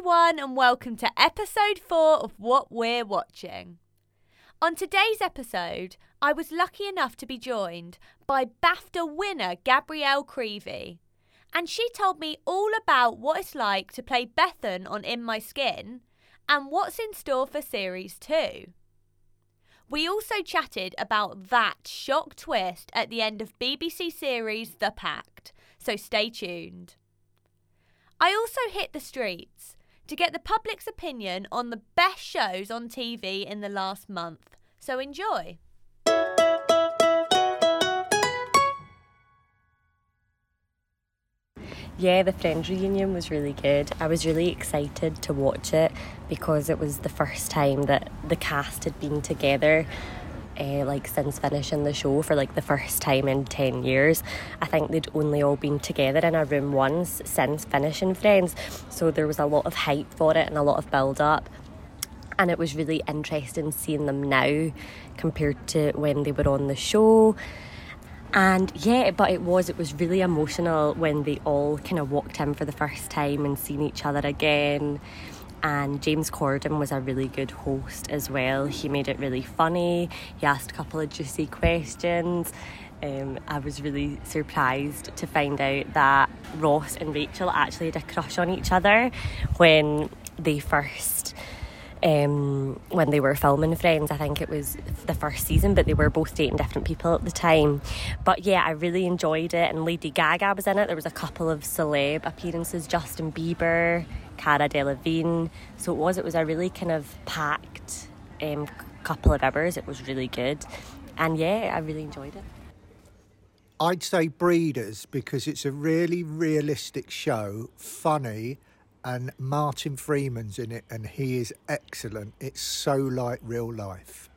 everyone, and welcome to episode four of What We're Watching. On today's episode, I was lucky enough to be joined by BAFTA winner Gabrielle Creevy, and she told me all about what it's like to play Bethan on In My Skin and what's in store for series two. We also chatted about that shock twist at the end of BBC series The Pact, so stay tuned. I also hit the streets to get the public's opinion on the best shows on TV in the last month, so enjoy. Yeah, the Friends reunion was really good. I was really excited to watch it because it was the first time that the cast had been together. Uh, like since finishing the show for like the first time in 10 years i think they'd only all been together in a room once since finishing friends. So there was a lot of hype for it and a lot of build up and it was really interesting seeing them now compared to when they were on the show. And yeah, but it was, it was really emotional when they all kind of walked in for the first time and seen each other again. And James Corden was a really good host as well. He made it really funny. He asked a couple of juicy questions. Um, I was really surprised to find out that Ross and Rachel actually had a crush on each other when they first um, when they were filming Friends. I think it was the first season, but they were both dating different people at the time. But yeah, I really enjoyed it, and Lady Gaga was in it. There was a couple of celeb appearances: Justin Bieber, Cara Delevingne. So it was. It was a really kind of packed um, couple of hours. It was really good, and yeah, I really enjoyed it. I'd say Breeders because it's a really realistic show, funny and Martin Freeman's in it, and he is excellent. It's so like real life.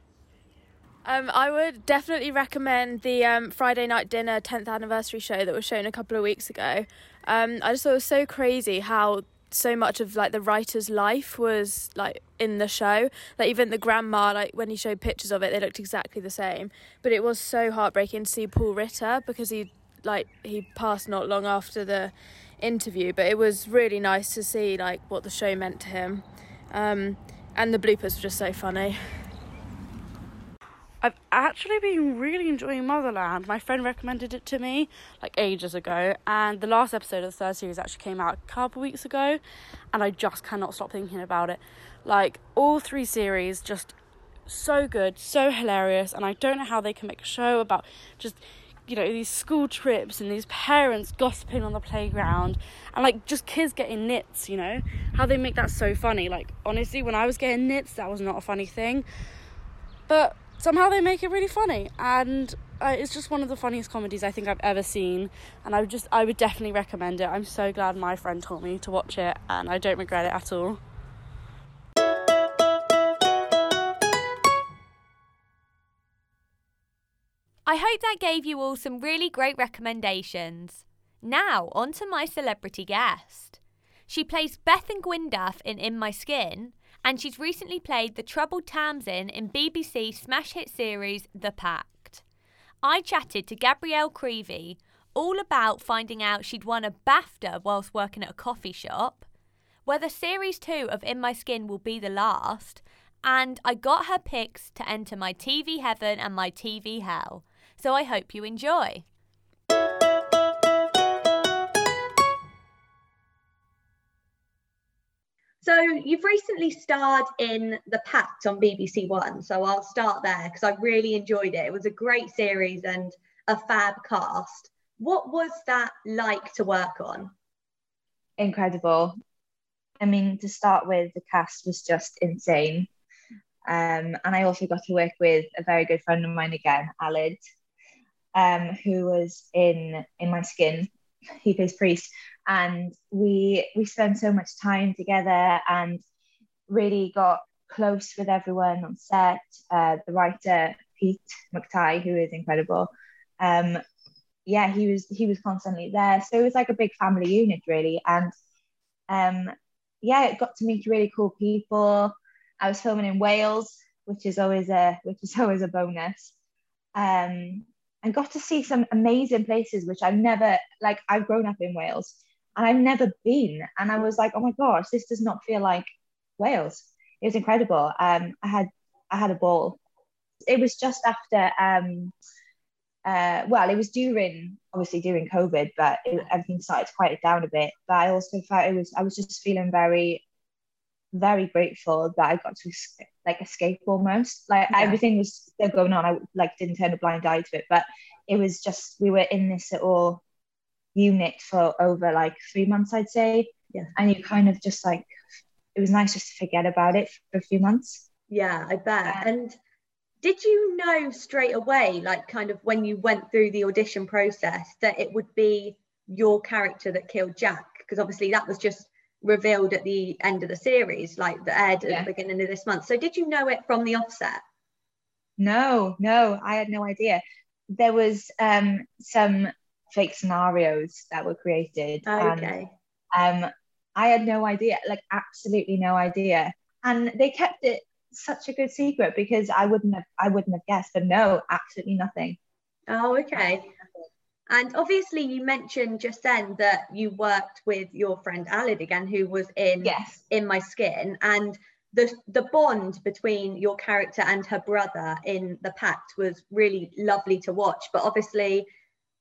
Um, I would definitely recommend the um, Friday Night Dinner 10th anniversary show that was shown a couple of weeks ago. Um, I just thought it was so crazy how so much of like the writer's life was like in the show. Like even the grandma, like when he showed pictures of it, they looked exactly the same. But it was so heartbreaking to see Paul Ritter because he like he passed not long after the interview, but it was really nice to see like what the show meant to him. Um, and the bloopers were just so funny. I've actually been really enjoying Motherland. My friend recommended it to me like ages ago, and the last episode of the third series actually came out a couple weeks ago, and I just cannot stop thinking about it. Like all three series, just so good, so hilarious, and I don't know how they can make a show about just you know these school trips and these parents gossiping on the playground and like just kids getting nits you know? How they make that so funny. Like honestly when i was getting nits that was not a funny thing. But somehow they make it really funny. And uh, it's just one of the funniest comedies i think i've ever seen. And i would just i would definitely recommend it. I'm so glad my friend told me to watch it and i don't regret it at all I hope that gave you all some really great recommendations. Now, on to my celebrity guest. She plays Bethan Gwyndaf in In My Skin, and she's recently played the troubled Tamsin in BBC smash hit series The Pact. I chatted to Gabrielle Creevy all about finding out she'd won a BAFTA whilst working at a coffee shop, whether series 2 of In My Skin will be the last, and I got her picks to enter my TV heaven and my TV hell so I hope you enjoy. So you've recently starred in The Pact on BBC One, so I'll start there because I really enjoyed it. It was a great series and a fab cast. What was that like to work on? Incredible. I mean, to start with, the cast was just insane. Um, and I also got to work with a very good friend of mine again, Aled, um, who was in in my skin. He plays priest, and we we spent so much time together and really got close with everyone on set. Uh, the writer Pete McTighe, who is incredible. Um, yeah, he was he was constantly there, so it was like a big family unit really, and um, yeah, it got to meet really cool people. I was filming in Wales, which is always a which is always a bonus. Um, and got to see some amazing places which I've never like I've grown up in Wales and I've never been. And I was like, oh my gosh, this does not feel like Wales. It was incredible. Um, I had I had a ball. It was just after um, uh, well, it was during obviously during COVID, but it, everything started to quiet down a bit. But I also felt it was I was just feeling very, very grateful that I got to like escape almost. Like yeah. everything was still going on. I like didn't turn a blind eye to it, but it was just we were in this little unit for over like three months, I'd say. Yeah. And you kind of just like it was nice just to forget about it for a few months. Yeah, I bet. And did you know straight away, like kind of when you went through the audition process, that it would be your character that killed Jack? Because obviously that was just revealed at the end of the series, like the aired yeah. at the beginning of this month. So did you know it from the offset? No, no, I had no idea. There was um, some fake scenarios that were created. Okay. And, um, I had no idea, like absolutely no idea. And they kept it such a good secret because I wouldn't have I wouldn't have guessed. But no, absolutely nothing. Oh, okay. And obviously, you mentioned just then that you worked with your friend Aled again, who was in yes. in My Skin, and the the bond between your character and her brother in the Pact was really lovely to watch. But obviously,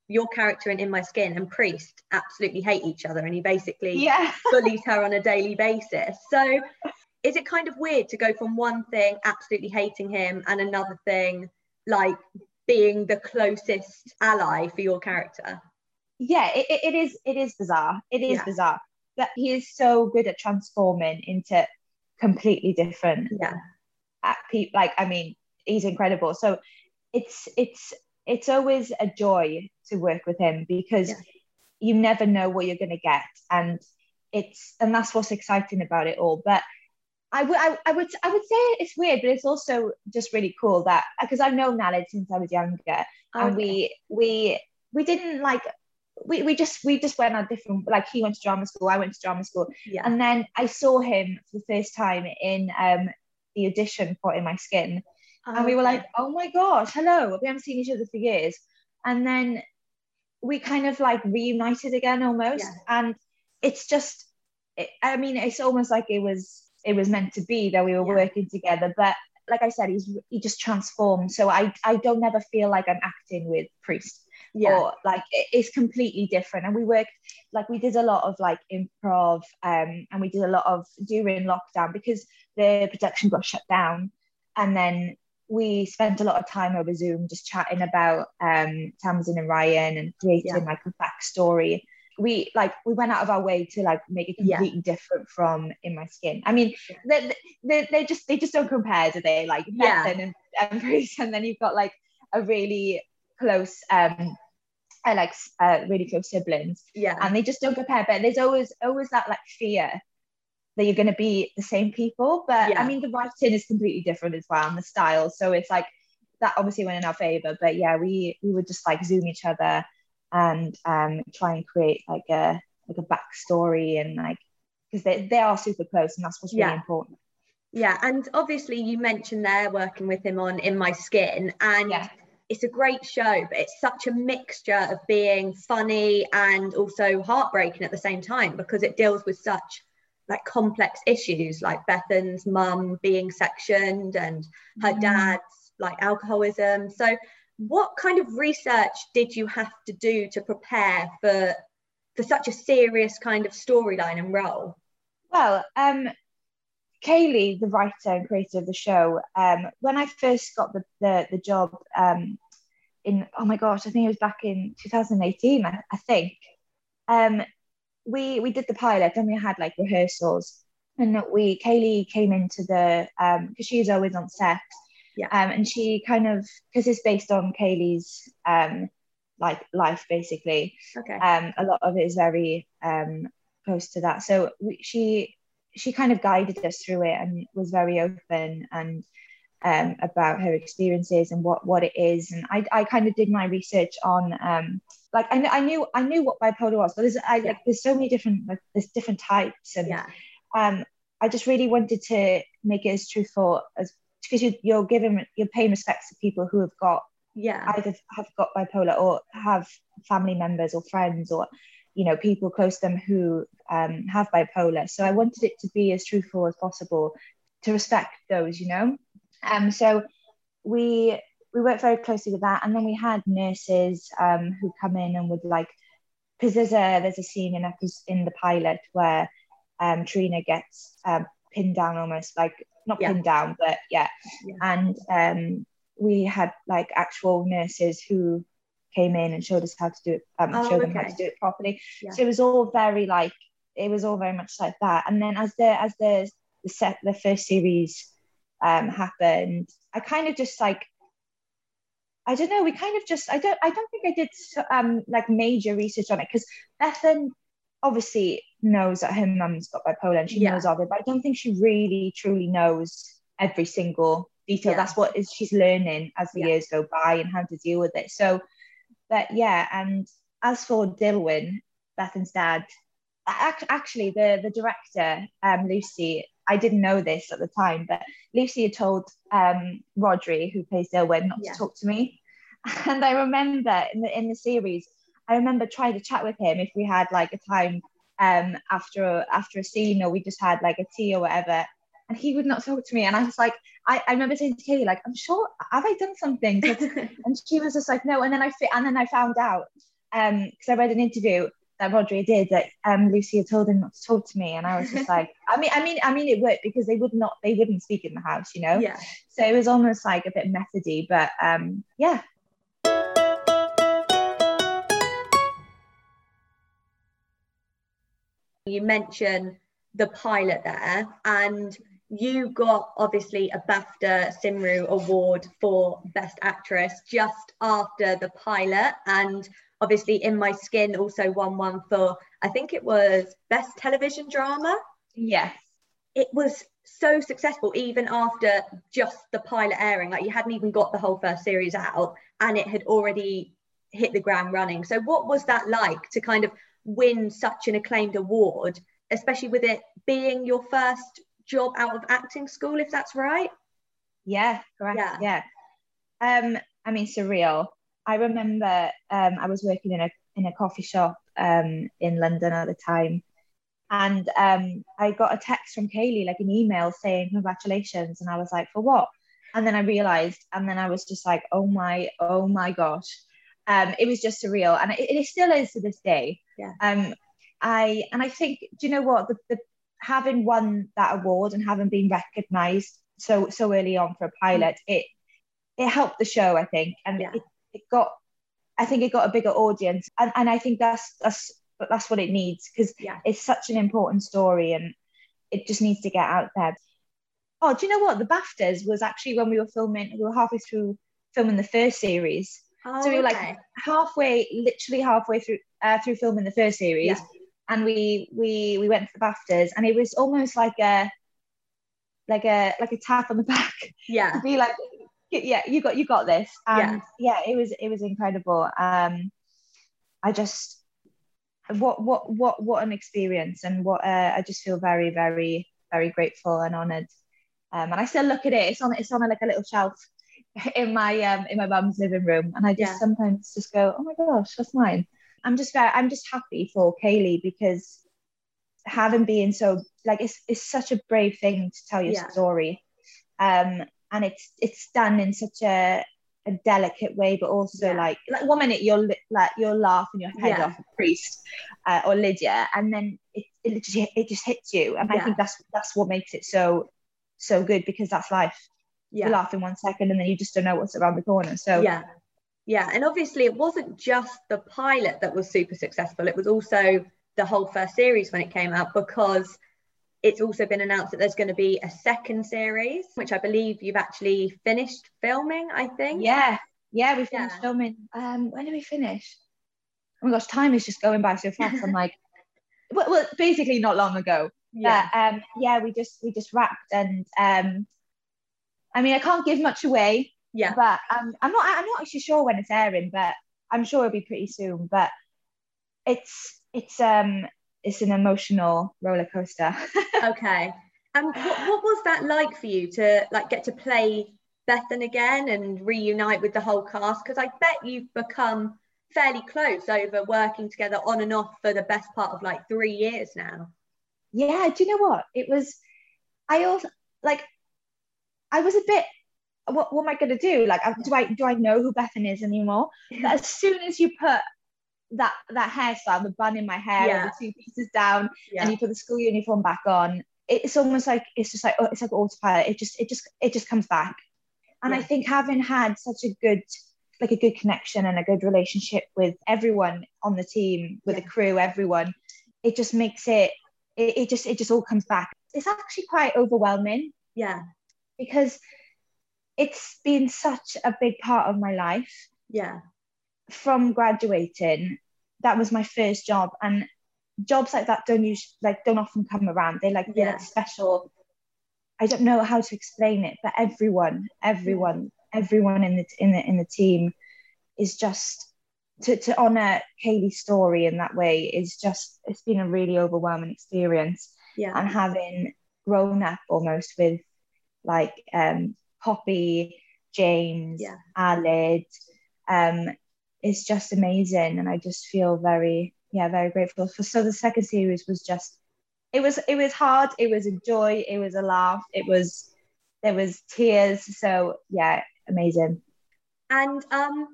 your character in In My Skin and Priest absolutely hate each other, and he basically yeah. bullies her on a daily basis. So is it kind of weird to go from one thing absolutely hating him and another thing like being the closest ally for your character? Yeah it, it is it is bizarre. It is yeah. bizarre that he is so good at transforming into completely different yeah. people like i mean he's incredible. So it's it's it's always a joy to work with him because yeah. you never know what you're going to get. And it's and that's what's exciting about it all. But I would, I, I would, I would say it's weird, but it's also just really cool that because I've known Aled since I was younger, okay. and we, we, we didn't like, we, we just, we just went on different. Like he went to drama school, I went to drama school, yeah. and then I saw him for the first time in um the audition for In My Skin, oh, and we were like, oh my gosh, hello, we haven't seen each other for years, and then we kind of like reunited again almost, yeah. and it's just, it, I mean, it's almost like it was it was meant to be that we were yeah. working together. But like I said, he's he just transformed. So I I don't never feel like I'm acting with Priest. Yeah. Or like it's completely different. And we worked like we did a lot of like improv um and we did a lot of during lockdown because the production got shut down. And then we spent a lot of time over Zoom just chatting about um Tamsin and Ryan and creating yeah. like a backstory we like we went out of our way to like make it completely yeah. different from in my skin. I mean they, they, they just they just don't compare do they? Like yeah. and, and Bruce and then you've got like a really close um I like uh, really close siblings. Yeah. And they just don't compare but there's always always that like fear that you're going to be the same people. But yeah. I mean the writing is completely different as well and the style. So it's like that obviously went in our favor. But yeah we we would just like zoom each other and um, try and create like a like a backstory and like because they, they are super close and that's what's really yeah. important yeah and obviously you mentioned there working with him on in my skin and yeah. it's a great show but it's such a mixture of being funny and also heartbreaking at the same time because it deals with such like complex issues like bethan's mum being sectioned and her mm. dad's like alcoholism so what kind of research did you have to do to prepare for for such a serious kind of storyline and role? Well, um, Kayleigh, the writer and creator of the show, um, when I first got the the, the job um, in oh my gosh, I think it was back in 2018, I, I think. Um, we we did the pilot and we had like rehearsals, and we Kayleigh came into the um because she's always on set yeah. Um, and she kind of because it's based on Kayleigh's um like life basically. Okay. Um, a lot of it is very um close to that. So we, she she kind of guided us through it and was very open and um, about her experiences and what what it is. And I, I kind of did my research on um, like I, I knew I knew what bipolar was, but there's I, yeah. like there's so many different like there's different types and yeah. um, I just really wanted to make it as truthful as because you, you're giving you're paying respects to people who have got yeah either have got bipolar or have family members or friends or you know people close to them who um, have bipolar. So I wanted it to be as truthful as possible to respect those, you know. Um, so we we worked very closely with that, and then we had nurses um, who come in and would like because there's a there's a scene in in the pilot where um, Trina gets um, pinned down almost like not yeah. pinned down, but yeah, yeah. and um, we had like actual nurses who came in and showed us how to do it, um, oh, showed okay. them how to do it properly. Yeah. So it was all very like it was all very much like that. And then as the as the the set the first series um, happened, I kind of just like I don't know. We kind of just I don't I don't think I did um like major research on it because Bethan obviously knows that her mum's got bipolar and she yeah. knows of it, but I don't think she really truly knows every single detail. Yeah. That's what is she's learning as the yeah. years go by and how to deal with it. So, but yeah, and as for Dilwyn, Bethan's dad, actually the the director, um, Lucy, I didn't know this at the time, but Lucy had told um, Rhodri, who plays Dilwyn, not to talk to me. And I remember in the in the series, I remember trying to chat with him if we had like a time um, after after a scene or we just had like a tea or whatever, and he would not talk to me. And I was like, I, I remember saying to Katie, like, I'm sure have I done something? and she was just like, no. And then I and then I found out um because I read an interview that Rhodri did that um Lucy had told him not to talk to me, and I was just like, I mean, I mean, I mean, it worked because they would not, they wouldn't speak in the house, you know. Yeah. So it was almost like a bit methody, but um, yeah, You mentioned the pilot there, and you got obviously a BAFTA Cymru award for Best Actress just after the pilot, and obviously In My Skin also won one for I think it was Best Television Drama. Yes, it was so successful even after just the pilot airing. Like you hadn't even got the whole first series out, and it had already hit the ground running. So what was that like to kind of win such an acclaimed award, especially with it being your first job out of acting school, if that's right. Yeah, correct. Yeah. yeah. Um, I mean, surreal. I remember um, I was working in a in a coffee shop um, in London at the time, and um, I got a text from Kayleigh, like an email saying congratulations, and I was like, for what? And then I realized, and then I was just like, oh my, oh my gosh, um, it was just surreal, and it, it still is to this day. Yeah. Um, I and I think, do you know what? The, the having won that award and having been recognised so so early on for a pilot, mm. it it helped the show, I think, and yeah. it, it got, I think it got a bigger audience, and, and I think that's that's that's what it needs because yeah. it's such an important story and it just needs to get out there. Oh, do you know what? The BAFTAs was actually when we were filming, we were halfway through filming the first series. Oh, so we were okay. like halfway, literally halfway through uh, through filming the first series, yeah. and we we we went to the BAFTAs, and it was almost like a like a like a tap on the back. Yeah, be like, yeah, you got you got this, and yeah. yeah, it was it was incredible. Um, I just what what what what an experience, and what uh, I just feel very very very grateful and honoured. Um, and I still look at it. It's on it's on a, like a little shelf in my um in my mum's living room, and I just yeah. sometimes just go, oh my gosh, that's mine. I'm just very, I'm just happy for Kayleigh because having been so like it's it's such a brave thing to tell your yeah. story, um, and it's it's done in such a a delicate way, but also yeah. like like one minute you're like you're laughing your head yeah. off a priest uh, or Lydia, and then it it just, it just hits you, and I think that's that's what makes it so so good because that's life yeah. you laugh in one second and then you just don't know what's around the corner. So yeah. Yeah. And obviously it wasn't just the pilot that was super successful. It was also the whole first series when it came out because it's also been announced that there's going to be a second series, which I believe you've actually finished filming, I think. Yeah. Yeah, we finished yeah. filming. Um, when did we finish? Oh my gosh, time is just going by so fast. I'm like, well, well, basically not long ago. Yeah. But, um, yeah, we just we just wrapped and um I mean, I can't give much away. Yeah. But um, I'm not. I'm not actually sure when it's airing, but I'm sure it'll be pretty soon. But it's it's um it's an emotional roller coaster. okay. And what, what was that like for you to like get to play Bethan again and reunite with the whole cast? Because I bet you've become fairly close over working together on and off for the best part of like three years now. Yeah, do you know what? It was, I also, like, I was a bit, what, what am I going to do? Like, do I do I know who Bethan is anymore? But as soon as you put that that hairstyle, the bun in my hair, Yeah. the two pieces down, Yeah. and you put the school uniform back on, it's almost like it's just like oh, it's like autopilot. It just it just it just comes back. And I think having had such a good like a good connection and a good relationship with everyone on the team, with the crew, everyone, it just makes it, it it just it just all comes back. It's actually quite overwhelming Yeah. Because it's been such a big part of my life Yeah. from graduating that was my first job and jobs like that don't usually like don't often come around they like they're Yeah. like special i don't know how to explain it but everyone everyone everyone in the in the in the team is just to, to honor kayleigh's story in that way is just it's been a really overwhelming experience Yeah. and having grown up almost with like um Poppy, James, Yeah. Aled, um, it's just amazing, and I just feel very yeah very grateful for. So the second series was just it was it was hard, it was a joy, it was a laugh, it was there was tears. So yeah, amazing. And um,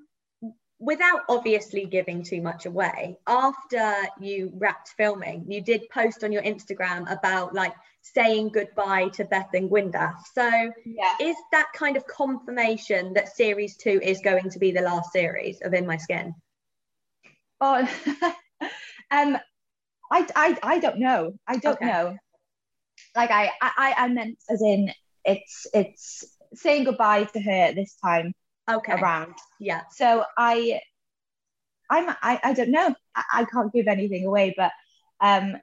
without obviously giving too much away, after you wrapped filming, you did post on your Instagram about like saying goodbye to Bethan Gwyndaf. So Yeah. is that kind of confirmation that series two is going to be the last series of In My Skin? Oh, um, I, I, I don't know. I don't Okay. know. Like I, I, I meant as in it's it's saying goodbye to her this time Okay. around. Yeah. So I, I'm, I, I don't know. I, I can't give anything away, but um,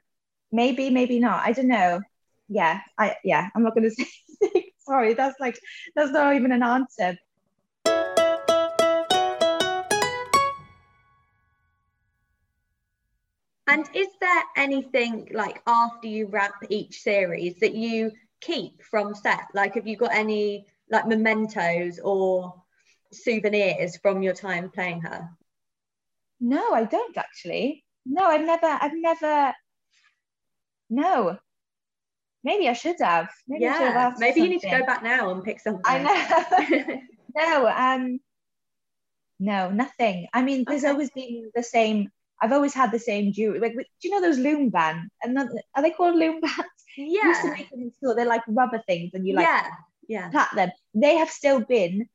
maybe, maybe not. I don't know. Yeah, I, yeah, I'm not gonna say. Sorry, that's like that's not even an answer. And is there anything like after you wrap each series that you keep from set? Like, have you got any like mementos or souvenirs from your time playing her? No, I don't actually. No, I've never, I've never. No. Maybe I should have. Maybe I should have yeah, maybe you need to go back now and pick something. I know. no, um, no, nothing. I mean, there's Okay. always been the same. I've always had the same jewelry. Like, do you know those loom band? And then, are they called loom bands? We used to make them in school. They're like rubber things, and you like yeah, yeah. tap them. They have still been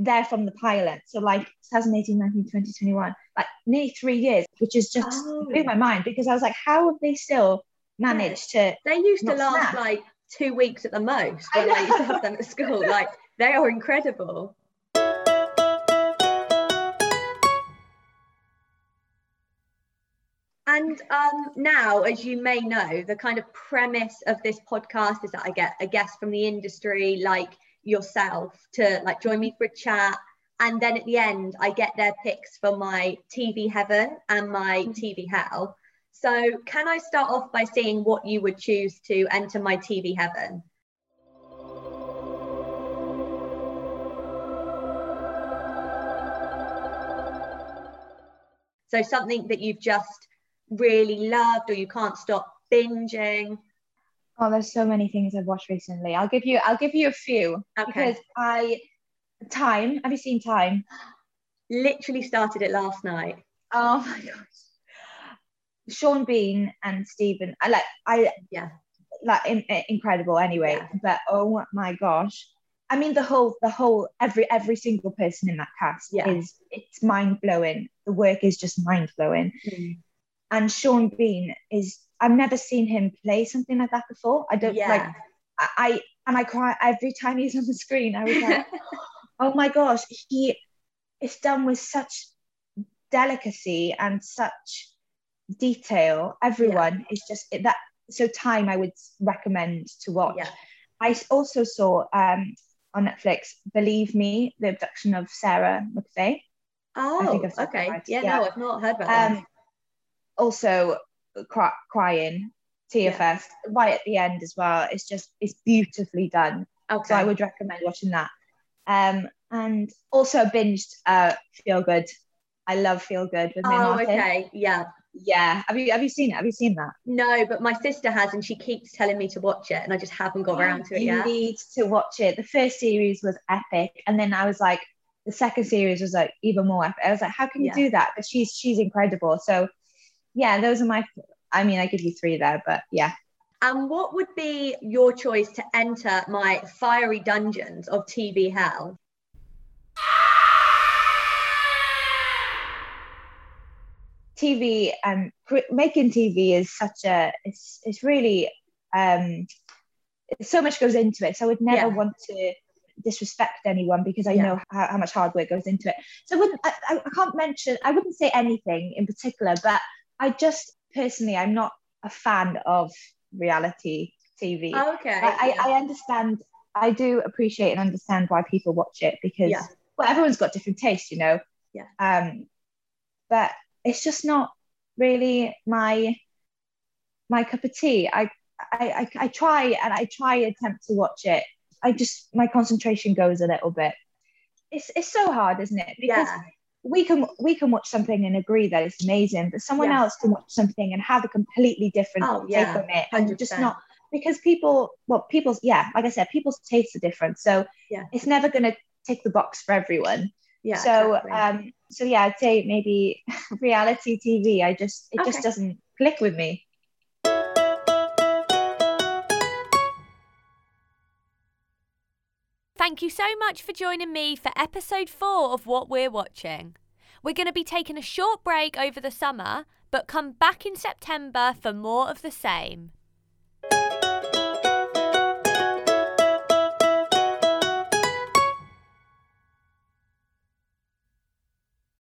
there from the pilot. So like 2018, 19, 20, 21, like nearly three years, which is just Oh. blew my mind because I was like, how have they still managed to? They used to last snap. like two weeks at the most when they used to have them at school. Like, they are incredible. And um, now, as you may know, the kind of premise of this podcast is that I get a guest from the industry, like yourself, to like join me for a chat. And then at the end, I get their picks for my TV heaven and my mm. TV hell. So, can I start off by seeing what you would choose to enter my TV heaven? So, something that you've just really loved or you can't stop binging. Oh, there's so many things I've watched recently. I'll give you, I'll give you a few Okay. because I, Time. Have you seen Time? Literally started it last night. Oh my gosh. Sean Bean and Stephen, I like, I Yeah. like in, in- incredible anyway. Yeah. But oh my gosh, I mean the whole, the whole, every every single person in that cast Yeah. is it's mind blowing. The work is just mind blowing. Mm. And Sean Bean is, I've never seen him play something like that before. I don't Yeah. like, I, I and I cry every time he's on the screen. I was like, oh my gosh, he is done with such delicacy and such detail. Everyone is just that. So time I would recommend to watch. Yeah. I also saw um, on Netflix, Believe Me, the abduction of Sarah McVey. Oh, think I've said that okay. Yeah, Yeah. no, I've not heard about that. Also, cry, crying, tear Yeah. fest, right at the end as well. It's just it's beautifully done. Okay. So I would recommend watching that. Um, and also binged uh, Feel Good. I love Feel Good with Oh, Martin. okay. Yeah. Yeah. Have you have you seen it? Have you seen that? No, but my sister has, and she keeps telling me to watch it, and I just haven't got around to it you yet. need to watch it. The first series was epic, and then I was like, the second series was like even more epic. I was like, how can you Yeah. do that? But she's she's incredible. So, yeah, those are my. I mean, I give you three there, but yeah. And what would be your choice to enter my fiery dungeons of TV hell? TV and cr- making TV is such a it's it's really um so much goes into it. So I would never Yeah. want to disrespect anyone because I Yeah. know how, how much hard work goes into it. So I wouldn't I I can't mention I wouldn't say anything in particular, but I just personally I'm not a fan of reality TV. Oh, okay. I, I, I understand I do appreciate and understand why people watch it because Yeah. well everyone's got different tastes, you know. Yeah. Um but it's just not really my my cup of tea. I I, I, I try and I try attempt to watch it. I just my concentration goes a little bit. It's it's so hard, isn't it? Because yeah. We can we can watch something and agree that it's amazing, but someone Yeah. else can watch something and have a completely different Oh, take yeah. on it and just 100%. not because people well people's yeah like I said people's tastes are different, so Yeah. it's never gonna tick the box for everyone. Yeah. so exactly. um so yeah, I'd say maybe reality TV. I just it Okay. just doesn't click with me. Thank you so much for joining me for episode four of What We're Watching. We're going to be taking a short break over the summer, but come back in September for more of the same.